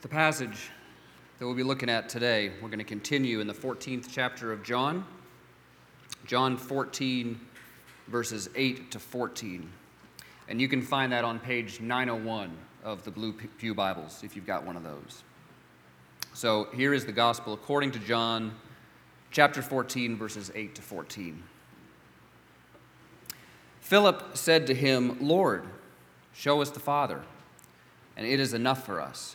The passage that we'll be looking at today, we're going to continue in the 14th chapter of John, John 14, verses 8 to 14. And you can find that on page 901 of the Blue Pew Bibles if you've got one of those. So here is the gospel according to John, chapter 14, verses 8 to 14. Philip said to him, Lord, show us the Father, and it is enough for us.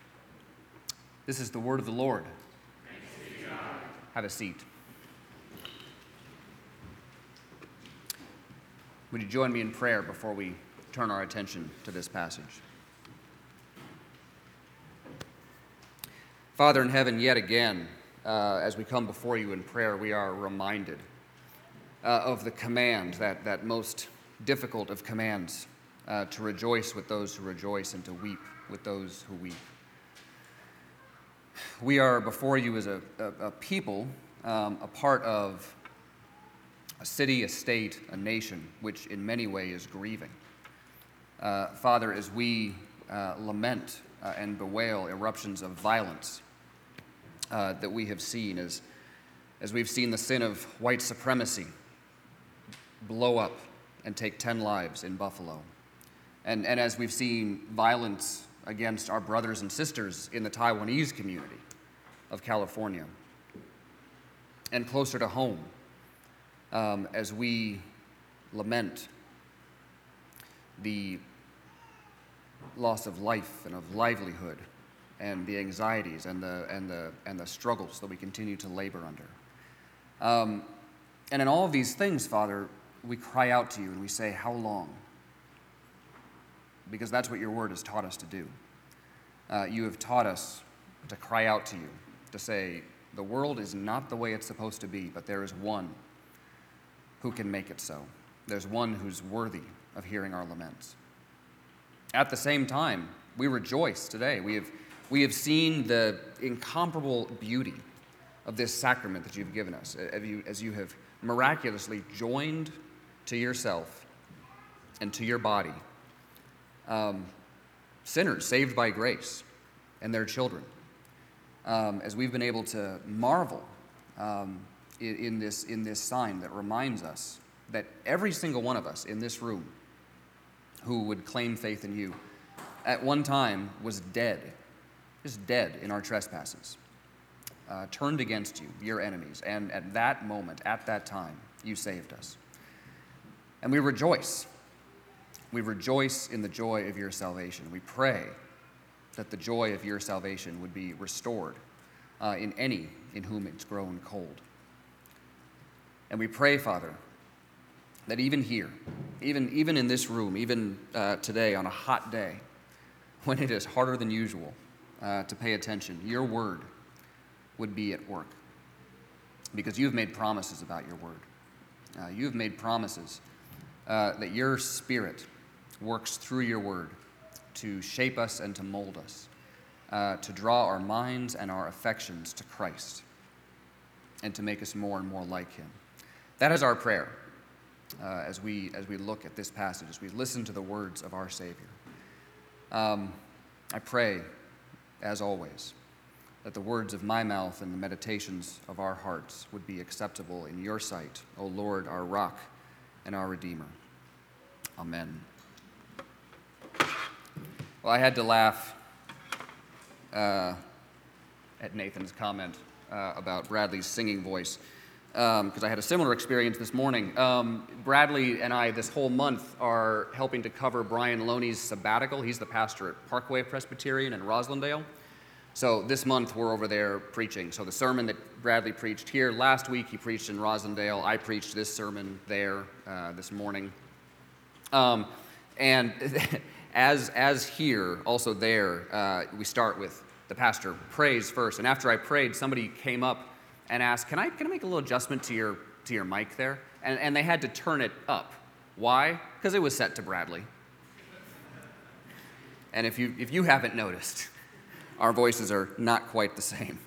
This is the word of the Lord. Have a seat. Would you join me in prayer before we turn our attention to this passage? Father in heaven, yet again, uh, as we come before you in prayer, we are reminded uh, of the command, that, that most difficult of commands, uh, to rejoice with those who rejoice and to weep with those who weep. We are before you as a, a, a people, um, a part of a city, a state, a nation, which in many ways is grieving. Uh, Father, as we uh, lament uh, and bewail eruptions of violence uh, that we have seen, as, as we've seen the sin of white supremacy blow up and take 10 lives in Buffalo. And, and as we've seen violence against our brothers and sisters in the Taiwanese community of California. And closer to home, um, as we lament the loss of life and of livelihood and the anxieties and the, and the, and the struggles that we continue to labor under. Um, and in all of these things, Father, we cry out to you and we say, How long? Because that's what your word has taught us to do. Uh, you have taught us to cry out to you, to say, The world is not the way it's supposed to be, but there is one who can make it so. There's one who's worthy of hearing our laments. At the same time, we rejoice today. We have, we have seen the incomparable beauty of this sacrament that you've given us, as you, as you have miraculously joined to yourself and to your body. Um, sinners saved by grace and their children. Um, as we've been able to marvel um, in, in, this, in this sign that reminds us that every single one of us in this room who would claim faith in you at one time was dead, just dead in our trespasses, uh, turned against you, your enemies. And at that moment, at that time, you saved us. And we rejoice. We rejoice in the joy of your salvation. We pray that the joy of your salvation would be restored uh, in any in whom it's grown cold. And we pray, Father, that even here, even, even in this room, even uh, today on a hot day, when it is harder than usual uh, to pay attention, your word would be at work. Because you've made promises about your word. Uh, you've made promises uh, that your spirit works through your word to shape us and to mold us, uh, to draw our minds and our affections to Christ, and to make us more and more like him. That is our prayer uh, as, we, as we look at this passage, as we listen to the words of our Savior. Um, I pray, as always, that the words of my mouth and the meditations of our hearts would be acceptable in your sight, O Lord, our rock and our Redeemer. Amen. Well, I had to laugh uh, at Nathan's comment uh, about Bradley's singing voice because um, I had a similar experience this morning. Um, Bradley and I, this whole month, are helping to cover Brian Loney's sabbatical. He's the pastor at Parkway Presbyterian in Roslindale. So this month, we're over there preaching. So the sermon that Bradley preached here last week, he preached in Roslindale. I preached this sermon there uh, this morning. Um, and as, as here, also there, uh, we start with the pastor prays first. And after I prayed, somebody came up and asked, Can I, can I make a little adjustment to your, to your mic there? And, and they had to turn it up. Why? Because it was set to Bradley. And if you, if you haven't noticed, our voices are not quite the same.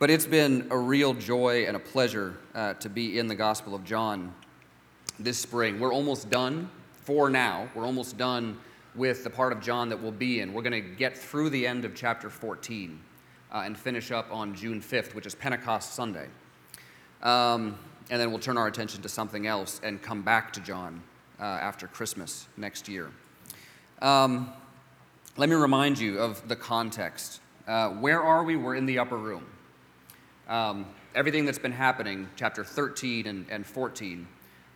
But it's been a real joy and a pleasure uh, to be in the Gospel of John this spring. We're almost done for now. We're almost done with the part of John that we'll be in. We're going to get through the end of chapter 14 uh, and finish up on June 5th, which is Pentecost Sunday. Um, and then we'll turn our attention to something else and come back to John uh, after Christmas next year. Um, let me remind you of the context. Uh, where are we? We're in the upper room. Um, everything that's been happening, chapter 13 and, and 14,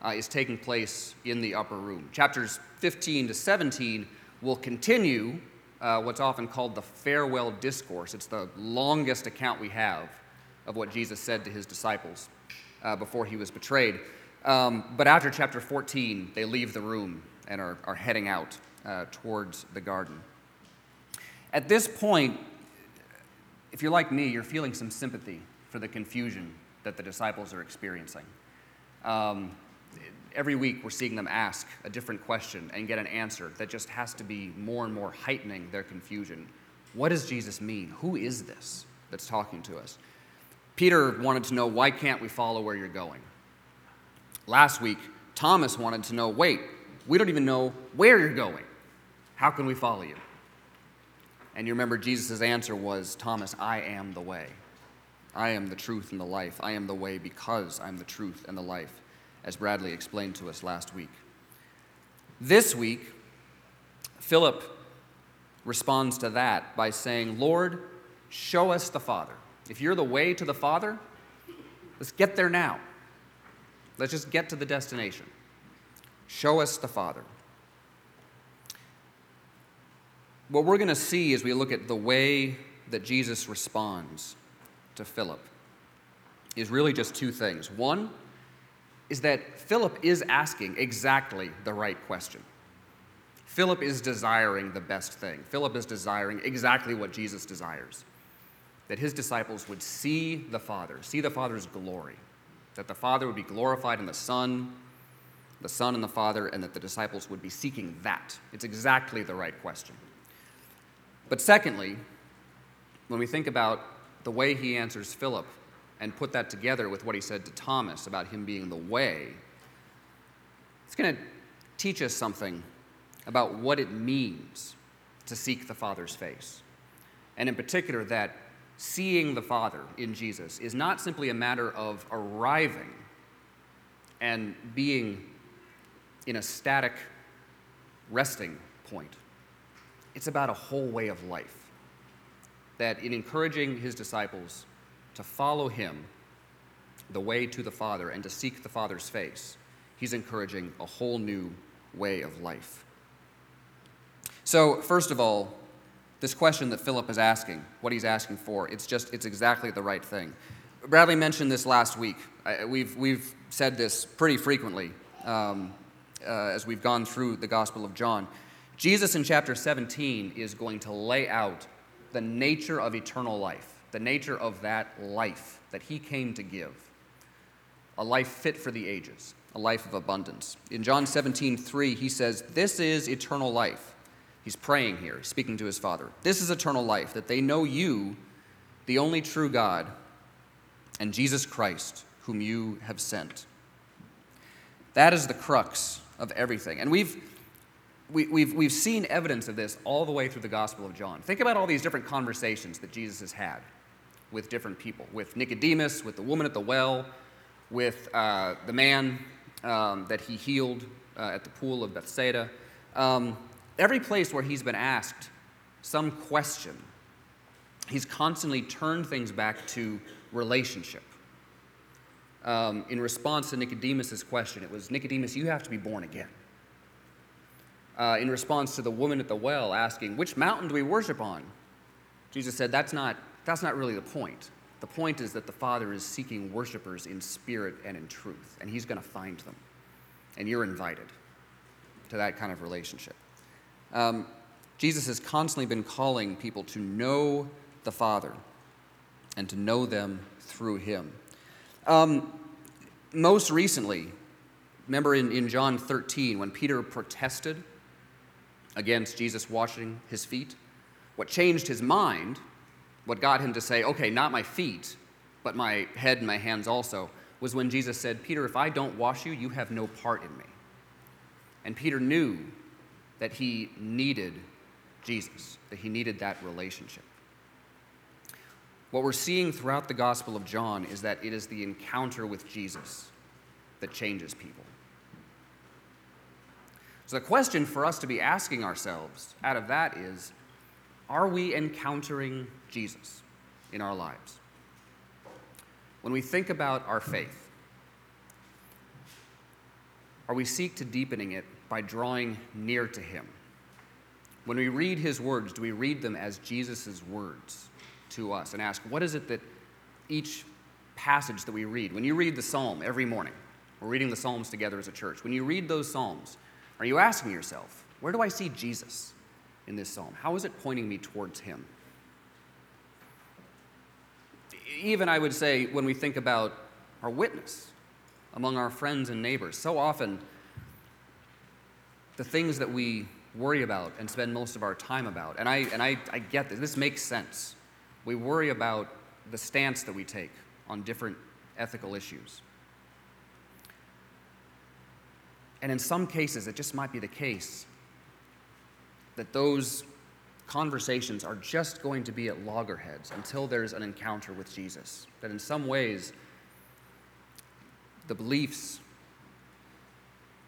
uh, is taking place in the upper room. Chapters 15 to 17 will continue uh, what's often called the farewell discourse. It's the longest account we have of what Jesus said to his disciples uh, before he was betrayed. Um, but after chapter 14, they leave the room and are, are heading out uh, towards the garden. At this point, if you're like me, you're feeling some sympathy for the confusion that the disciples are experiencing. Um, every week we're seeing them ask a different question and get an answer that just has to be more and more heightening their confusion. What does Jesus mean? Who is this that's talking to us? Peter wanted to know, why can't we follow where you're going? Last week, Thomas wanted to know, wait, we don't even know where you're going. How can we follow you? And you remember Jesus' answer was, Thomas, I am the way. I am the truth and the life. I am the way because I'm the truth and the life as Bradley explained to us last week. This week, Philip responds to that by saying, Lord, show us the Father. If you're the way to the Father, let's get there now. Let's just get to the destination. Show us the Father. What we're going to see as we look at the way that Jesus responds to Philip is really just two things. One, is that Philip is asking exactly the right question. Philip is desiring the best thing. Philip is desiring exactly what Jesus desires that his disciples would see the Father, see the Father's glory, that the Father would be glorified in the Son, the Son and the Father, and that the disciples would be seeking that. It's exactly the right question. But secondly, when we think about the way he answers Philip, and put that together with what he said to Thomas about him being the way, it's going to teach us something about what it means to seek the Father's face. And in particular, that seeing the Father in Jesus is not simply a matter of arriving and being in a static resting point. It's about a whole way of life. That in encouraging his disciples to follow him the way to the Father and to seek the Father's face, he's encouraging a whole new way of life. So, first of all, this question that Philip is asking, what he's asking for, it's just, it's exactly the right thing. Bradley mentioned this last week. I, we've, we've said this pretty frequently um, uh, as we've gone through the Gospel of John. Jesus in chapter 17 is going to lay out the nature of eternal life the nature of that life that he came to give a life fit for the ages, a life of abundance. In John 17, 3, he says, This is eternal life. He's praying here, speaking to his Father. This is eternal life, that they know you, the only true God, and Jesus Christ, whom you have sent. That is the crux of everything. And we've, we, have we've, we've seen evidence of this all the way through the Gospel of John. Think about all these different conversations that Jesus has had with different people with Nicodemus, with the woman at the well, with uh, the man um, that he healed uh, at the pool of Bethsaida. Um, every place where he's been asked some question he's constantly turned things back to relationship. Um, in response to Nicodemus' question, it was Nicodemus, you have to be born again. Uh, in response to the woman at the well asking, Which mountain do we worship on? Jesus said, That's not, that's not really the point. The point is that the Father is seeking worshipers in spirit and in truth, and He's going to find them. And you're invited to that kind of relationship. Um, Jesus has constantly been calling people to know the Father and to know them through Him. Um, most recently, remember in, in John 13 when Peter protested against Jesus washing his feet? What changed his mind, what got him to say, okay, not my feet, but my head and my hands also, was when Jesus said, Peter, if I don't wash you, you have no part in me. And Peter knew that he needed Jesus, that he needed that relationship. What we're seeing throughout the Gospel of John is that it is the encounter with Jesus that changes people. So, the question for us to be asking ourselves out of that is are we encountering Jesus in our lives? When we think about our faith, are we seek to deepening it by drawing near to Him? When we read His words, do we read them as Jesus' words to us and ask, what is it that each passage that we read, when you read the psalm every morning, we're reading the psalms together as a church, when you read those psalms, are you asking yourself, where do I see Jesus in this psalm? How is it pointing me towards Him? Even I would say, when we think about our witness among our friends and neighbors, so often the things that we worry about and spend most of our time about, and I, and I, I get this, this makes sense. We worry about the stance that we take on different ethical issues. And in some cases, it just might be the case that those conversations are just going to be at loggerheads until there's an encounter with Jesus. That in some ways, the beliefs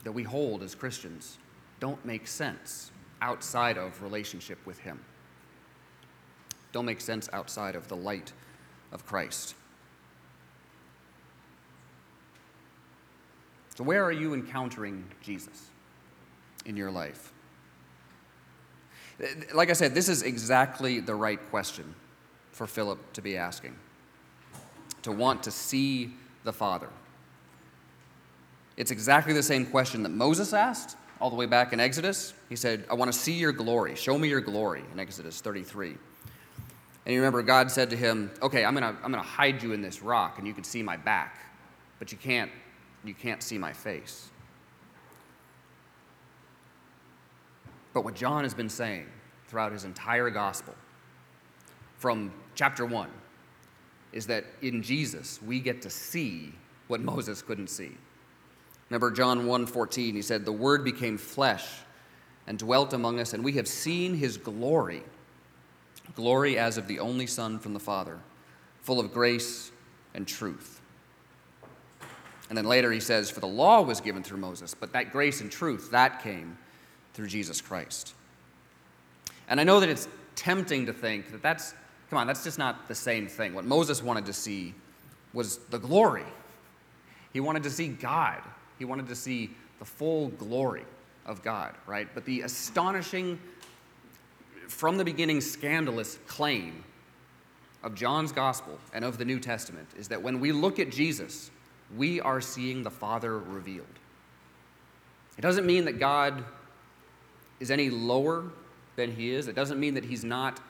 that we hold as Christians don't make sense outside of relationship with Him, don't make sense outside of the light of Christ. So, where are you encountering Jesus in your life? Like I said, this is exactly the right question for Philip to be asking to want to see the Father. It's exactly the same question that Moses asked all the way back in Exodus. He said, I want to see your glory. Show me your glory in Exodus 33. And you remember God said to him, Okay, I'm going to I'm going to hide you in this rock and you can see my back, but you can't you can't see my face. But what John has been saying throughout his entire gospel, from chapter 1, is that in Jesus we get to see what Moses couldn't see. Remember John 1:14, he said, "The word became flesh and dwelt among us, and we have seen his glory, glory as of the only Son from the Father, full of grace and truth." And then later he says, For the law was given through Moses, but that grace and truth, that came through Jesus Christ. And I know that it's tempting to think that that's, come on, that's just not the same thing. What Moses wanted to see was the glory. He wanted to see God, he wanted to see the full glory of God, right? But the astonishing, from the beginning, scandalous claim of John's gospel and of the New Testament is that when we look at Jesus, we are seeing the Father revealed. It doesn't mean that God is any lower than He is, it doesn't mean that He's not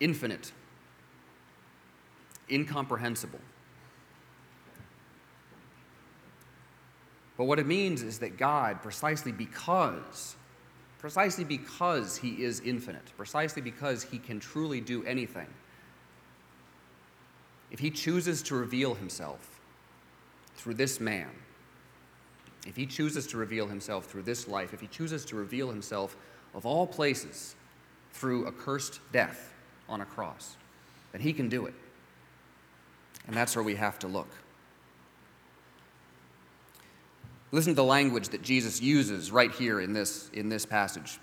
infinite, incomprehensible. But what it means is that God, precisely because, precisely because He is infinite, precisely because He can truly do anything, if He chooses to reveal Himself, through this man, if he chooses to reveal himself through this life, if he chooses to reveal himself of all places through a cursed death on a cross, then he can do it. And that's where we have to look. Listen to the language that Jesus uses right here in this, in this passage.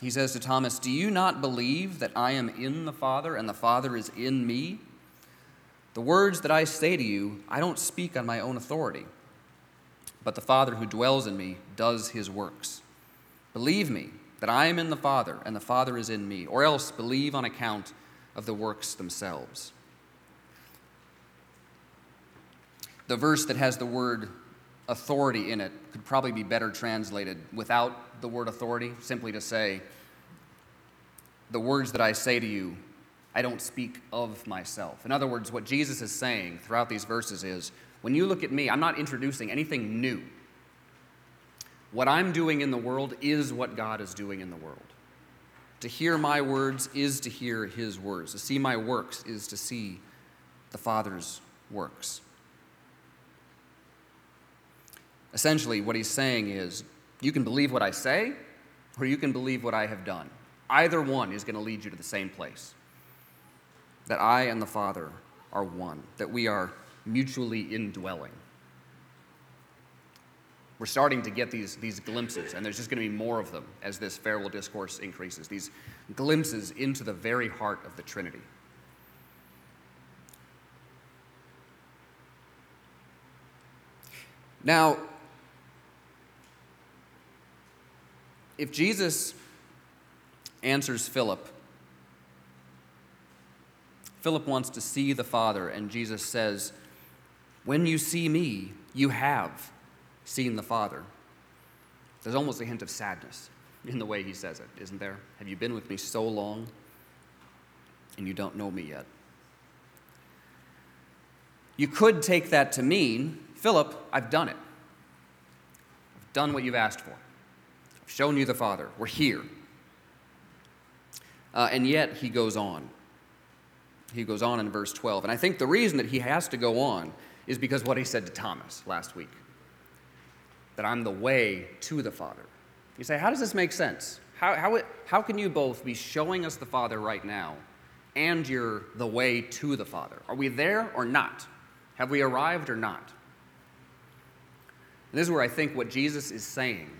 He says to Thomas, Do you not believe that I am in the Father and the Father is in me? The words that I say to you, I don't speak on my own authority, but the Father who dwells in me does his works. Believe me that I am in the Father and the Father is in me, or else believe on account of the works themselves. The verse that has the word authority in it could probably be better translated without the word authority, simply to say, The words that I say to you, I don't speak of myself. In other words, what Jesus is saying throughout these verses is, when you look at me, I'm not introducing anything new. What I'm doing in the world is what God is doing in the world. To hear my words is to hear his words. To see my works is to see the Father's works. Essentially, what he's saying is you can believe what I say, or you can believe what I have done. Either one is going to lead you to the same place that I and the Father are one, that we are mutually indwelling. We're starting to get these, these glimpses, and there's just going to be more of them as this farewell discourse increases, these glimpses into the very heart of the Trinity. Now, if Jesus answers Philip, Philip wants to see the Father, and Jesus says, When you see me, you have seen the Father. There's almost a hint of sadness in the way he says it, isn't there? Have you been with me so long and you don't know me yet? You could take that to mean, Philip, I've done it. I've done what you've asked for. I've shown you the Father. We're here. Uh, and yet, he goes on. He goes on in verse 12. And I think the reason that he has to go on is because what he said to Thomas last week that I'm the way to the Father. You say, how does this make sense? How, how, how can you both be showing us the Father right now and you're the way to the Father? Are we there or not? Have we arrived or not? And this is where I think what Jesus is saying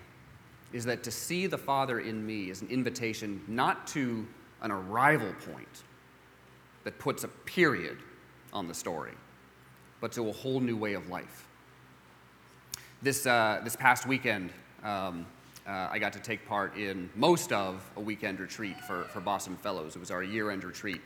is that to see the Father in me is an invitation not to an arrival point that puts a period on the story, but to a whole new way of life. This, uh, this past weekend, um, uh, I got to take part in most of a weekend retreat for, for Boston Fellows. It was our year end retreat.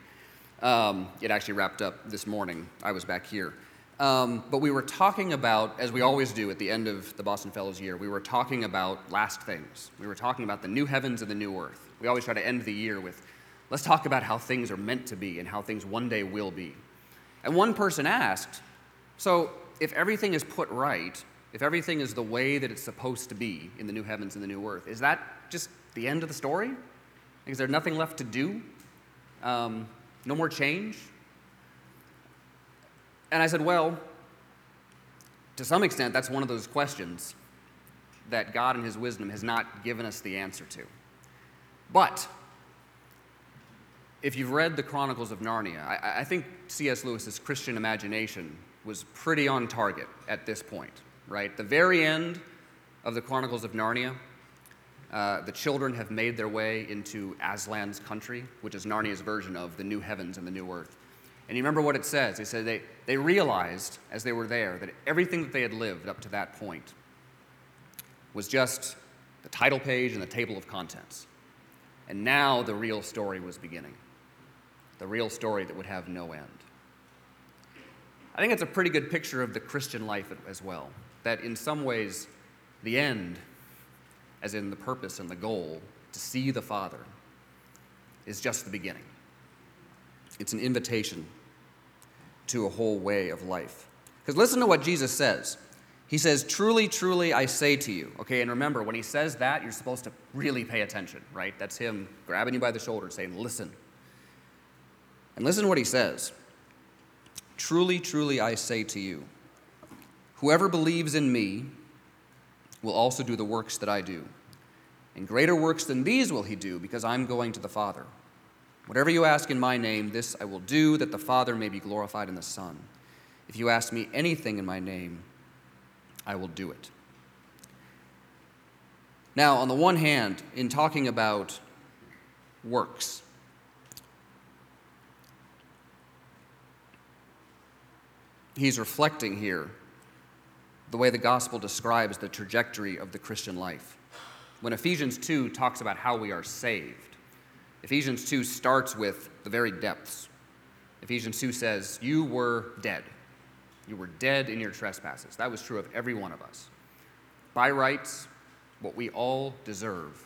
Um, it actually wrapped up this morning. I was back here. Um, but we were talking about, as we always do at the end of the Boston Fellows year, we were talking about last things. We were talking about the new heavens and the new earth. We always try to end the year with, let's talk about how things are meant to be and how things one day will be. And one person asked, so if everything is put right, if everything is the way that it's supposed to be in the new heavens and the new earth, is that just the end of the story? Is there nothing left to do? Um, no more change? And I said, Well, to some extent, that's one of those questions that God in His wisdom has not given us the answer to. But if you've read the Chronicles of Narnia, I, I think C.S. Lewis's Christian imagination was pretty on target at this point, right? The very end of the Chronicles of Narnia, uh, the children have made their way into Aslan's country, which is Narnia's version of the new heavens and the new earth. And you remember what it says? It said they, they realized as they were there that everything that they had lived up to that point was just the title page and the table of contents. And now the real story was beginning. The real story that would have no end. I think it's a pretty good picture of the Christian life as well. That in some ways, the end, as in the purpose and the goal, to see the Father, is just the beginning. It's an invitation to a whole way of life. Because listen to what Jesus says. He says, Truly, truly, I say to you. Okay, and remember, when he says that, you're supposed to really pay attention, right? That's him grabbing you by the shoulder saying, Listen. And listen to what he says Truly, truly, I say to you, whoever believes in me will also do the works that I do. And greater works than these will he do, because I'm going to the Father. Whatever you ask in my name, this I will do, that the Father may be glorified in the Son. If you ask me anything in my name, I will do it. Now, on the one hand, in talking about works. He's reflecting here the way the gospel describes the trajectory of the Christian life. When Ephesians 2 talks about how we are saved, Ephesians 2 starts with the very depths. Ephesians 2 says, You were dead. You were dead in your trespasses. That was true of every one of us. By rights, what we all deserve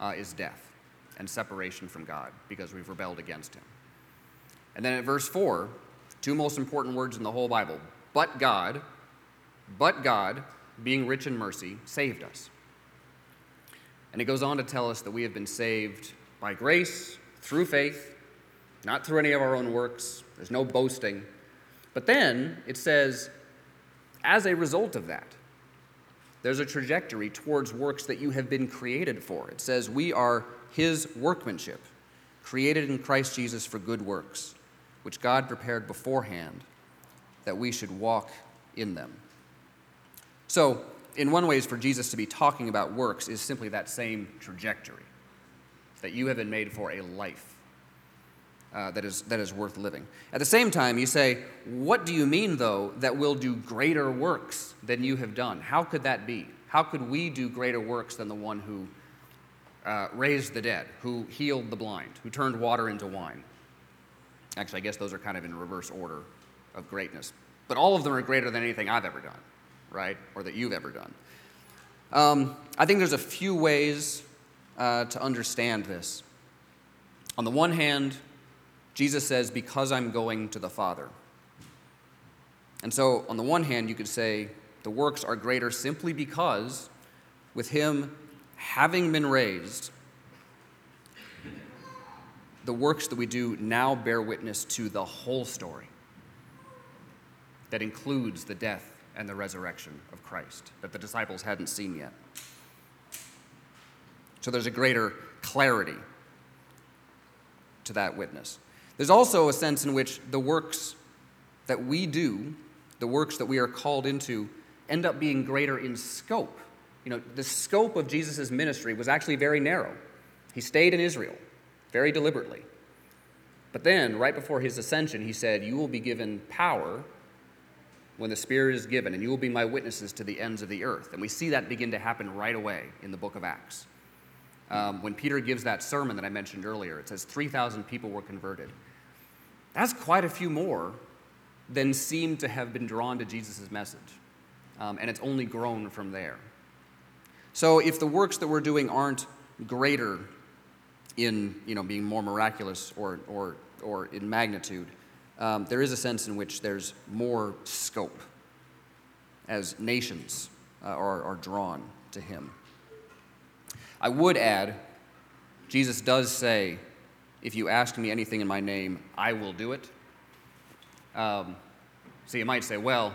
uh, is death and separation from God because we've rebelled against Him. And then at verse 4, two most important words in the whole Bible but God, but God, being rich in mercy, saved us. And it goes on to tell us that we have been saved by grace, through faith, not through any of our own works. There's no boasting. But then it says, as a result of that, there's a trajectory towards works that you have been created for. It says, We are his workmanship, created in Christ Jesus for good works, which God prepared beforehand that we should walk in them. So, in one ways, for Jesus to be talking about works is simply that same trajectory that you have been made for a life uh, that, is, that is worth living. At the same time, you say, What do you mean, though, that we'll do greater works than you have done? How could that be? How could we do greater works than the one who uh, raised the dead, who healed the blind, who turned water into wine? Actually, I guess those are kind of in reverse order of greatness. But all of them are greater than anything I've ever done, right? Or that you've ever done. Um, I think there's a few ways uh, to understand this. On the one hand, Jesus says, Because I'm going to the Father. And so, on the one hand, you could say the works are greater simply because, with him having been raised, the works that we do now bear witness to the whole story that includes the death and the resurrection of Christ that the disciples hadn't seen yet. So there's a greater clarity to that witness. There's also a sense in which the works that we do, the works that we are called into, end up being greater in scope. You know, the scope of Jesus' ministry was actually very narrow. He stayed in Israel very deliberately. But then, right before his ascension, he said, You will be given power when the Spirit is given, and you will be my witnesses to the ends of the earth. And we see that begin to happen right away in the book of Acts. Um, when Peter gives that sermon that I mentioned earlier, it says 3,000 people were converted. That's quite a few more than seem to have been drawn to Jesus' message. Um, and it's only grown from there. So if the works that we're doing aren't greater in you know, being more miraculous or, or, or in magnitude, um, there is a sense in which there's more scope as nations uh, are, are drawn to him. I would add, Jesus does say, If you ask me anything in my name, I will do it. Um, so you might say, Well,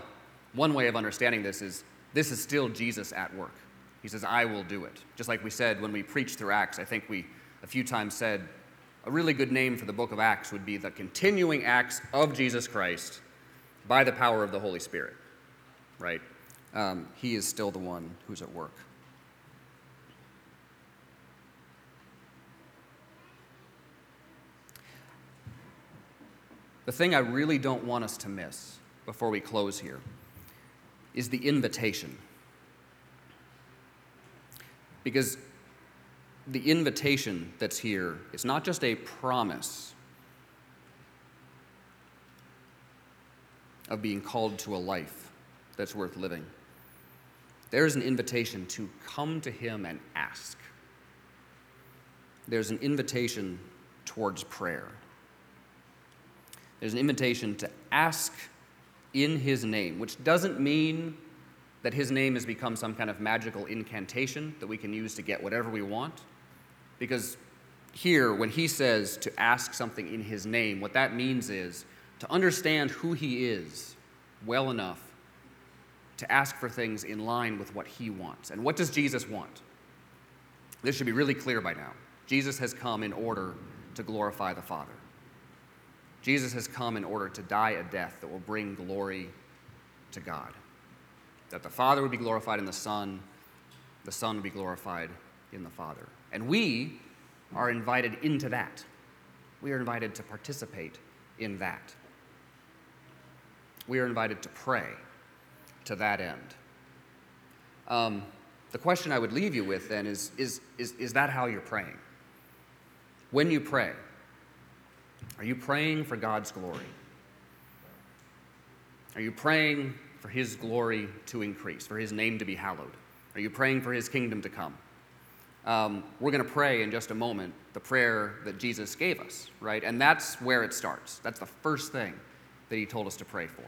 one way of understanding this is this is still Jesus at work. He says, I will do it. Just like we said when we preached through Acts, I think we a few times said a really good name for the book of Acts would be the continuing acts of Jesus Christ by the power of the Holy Spirit, right? Um, he is still the one who's at work. The thing I really don't want us to miss before we close here is the invitation. Because the invitation that's here is not just a promise of being called to a life that's worth living. There is an invitation to come to Him and ask. There's an invitation towards prayer. There's an invitation to ask in his name, which doesn't mean that his name has become some kind of magical incantation that we can use to get whatever we want. Because here, when he says to ask something in his name, what that means is to understand who he is well enough to ask for things in line with what he wants. And what does Jesus want? This should be really clear by now. Jesus has come in order to glorify the Father. Jesus has come in order to die a death that will bring glory to God. That the Father would be glorified in the Son, the Son would be glorified in the Father. And we, are invited into that. We are invited to participate in that. We are invited to pray to that end. Um, the question I would leave you with then is, is, is, is that how you're praying? When you pray, are you praying for God's glory? Are you praying for His glory to increase, for His name to be hallowed? Are you praying for His kingdom to come? Um, we're going to pray in just a moment the prayer that Jesus gave us, right? And that's where it starts. That's the first thing that He told us to pray for.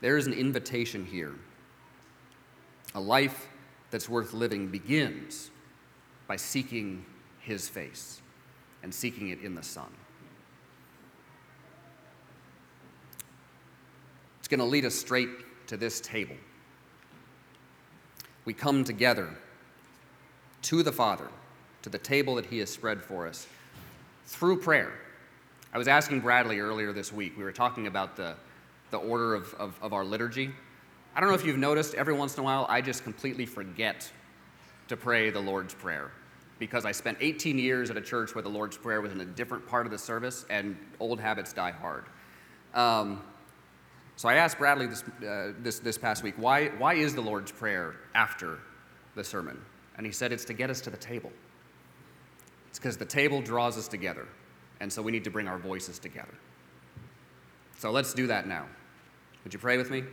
There is an invitation here. A life that's worth living begins by seeking His face and seeking it in the Son. It's going to lead us straight to this table. We come together to the Father, to the table that He has spread for us through prayer. I was asking Bradley earlier this week, we were talking about the, the order of, of, of our liturgy. I don't know if you've noticed, every once in a while, I just completely forget to pray the Lord's Prayer because I spent 18 years at a church where the Lord's Prayer was in a different part of the service, and old habits die hard. Um, so I asked Bradley this, uh, this, this past week, why, why is the Lord's Prayer after the sermon? And he said it's to get us to the table. It's because the table draws us together, and so we need to bring our voices together. So let's do that now. Would you pray with me?